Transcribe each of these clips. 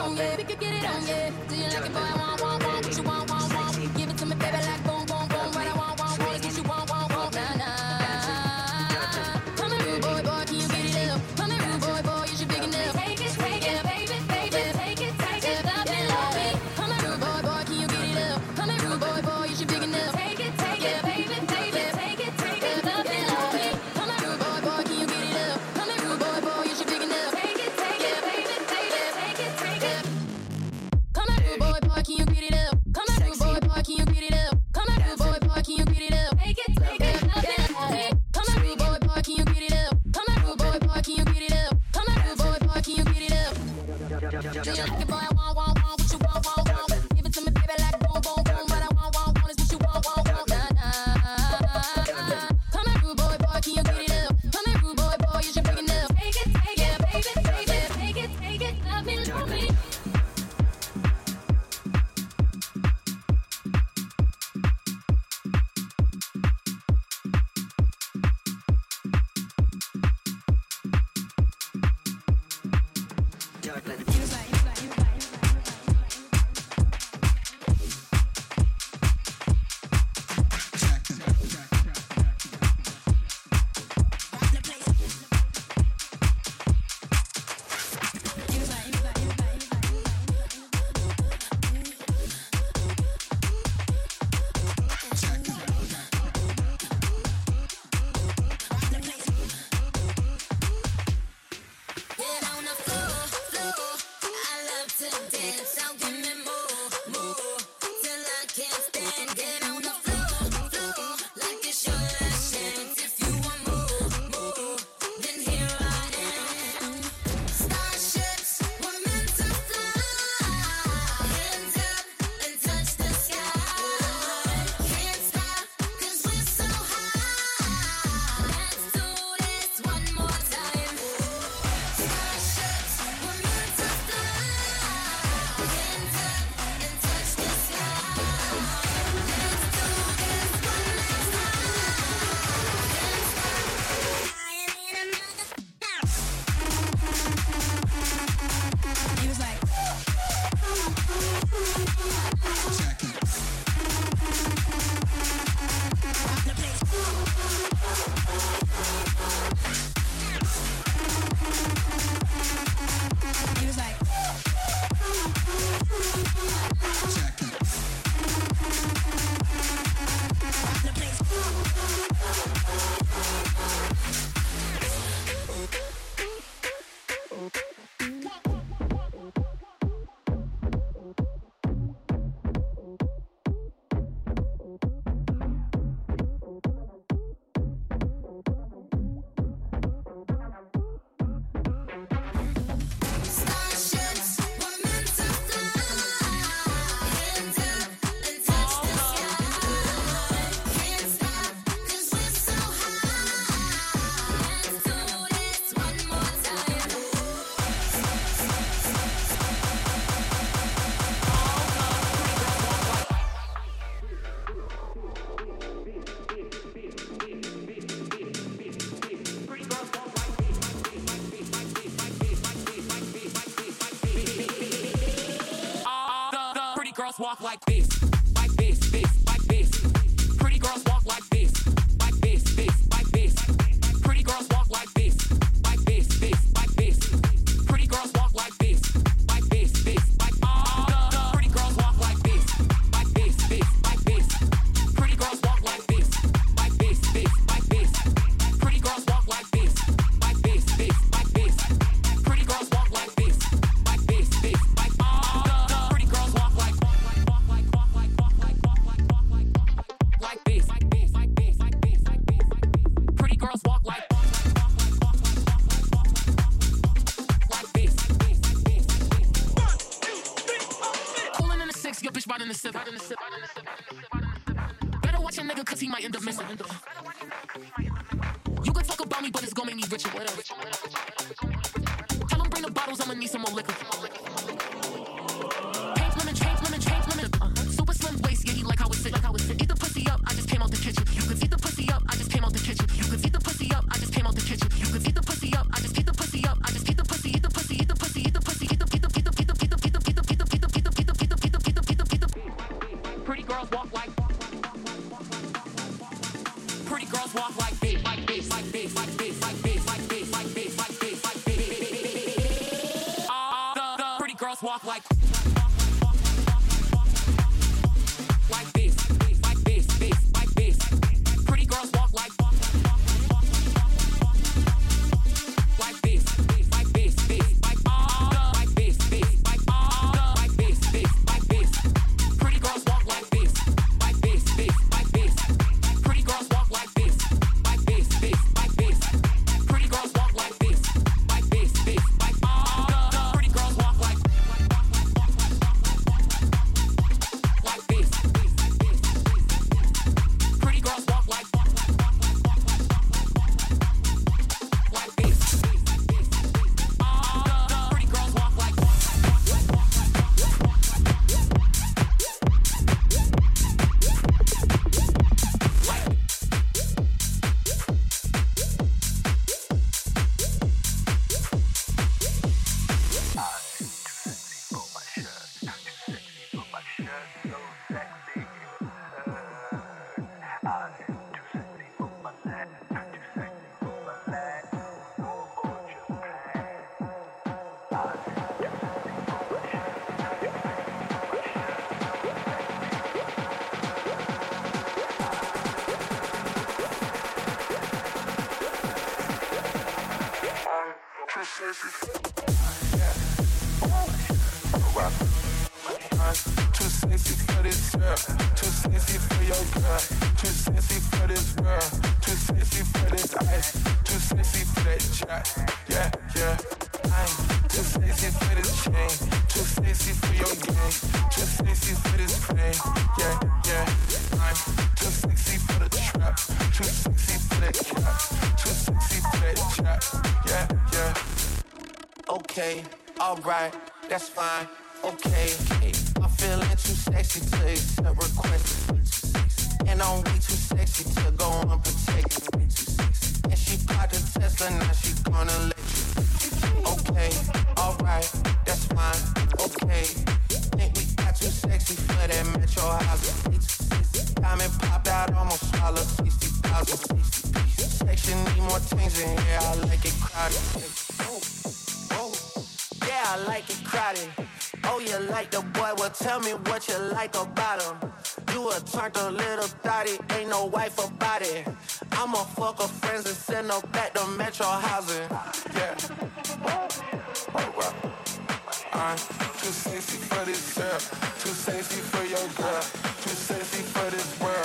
on, yeah. We could get it on, yeah. Do you like it, boy? Jump the boy, wah, wah, wah, what you want, wah, wah. girls walk like this. sip, sip, sip. Better watch a nigga cause he might end up missing. You can talk about me, but it's gonna make me richer. Tell him bring the bottles, I'ma need some more liquor. Walk like Too sexy for this girl. Too sexy for your girl. Too sexy for this world. Too sexy for this ice. Too sexy for that jack. Yeah, yeah. I'm too sexy for this chain. Too sexy for your game. Too sexy for this fame. Yeah, yeah. I'm too sexy for the trap. Too sexy for that cap. Too sexy for that jack. Yeah, yeah. Okay, alright, that's fine. Okay, I'm feeling too sexy to accept requests. And I'm too sexy to go unprotected. And she bought Tesla, now she gonna let you. Okay, alright, that's fine. Okay, think we got too sexy for that metro house. Diamond popped out, almost swallowed 60,000. Section need more things I like it crowded. Like the boy? Well, tell me what you like about him. You a turned a little thotty, ain't no wife about it. I'ma fuck her friends and send her back to Metro housing. Yeah. Alright. I'm too sexy for this girl. Too sexy for your girl. Too sexy for this world.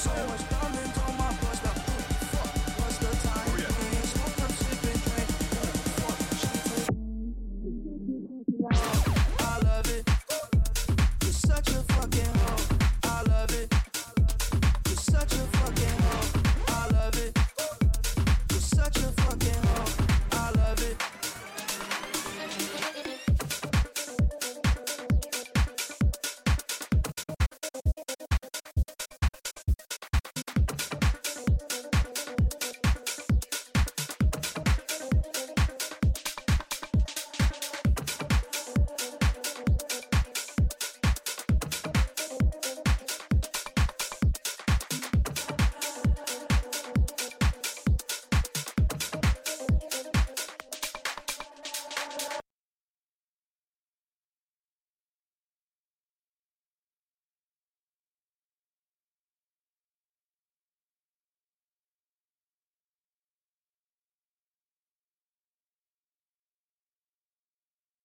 So much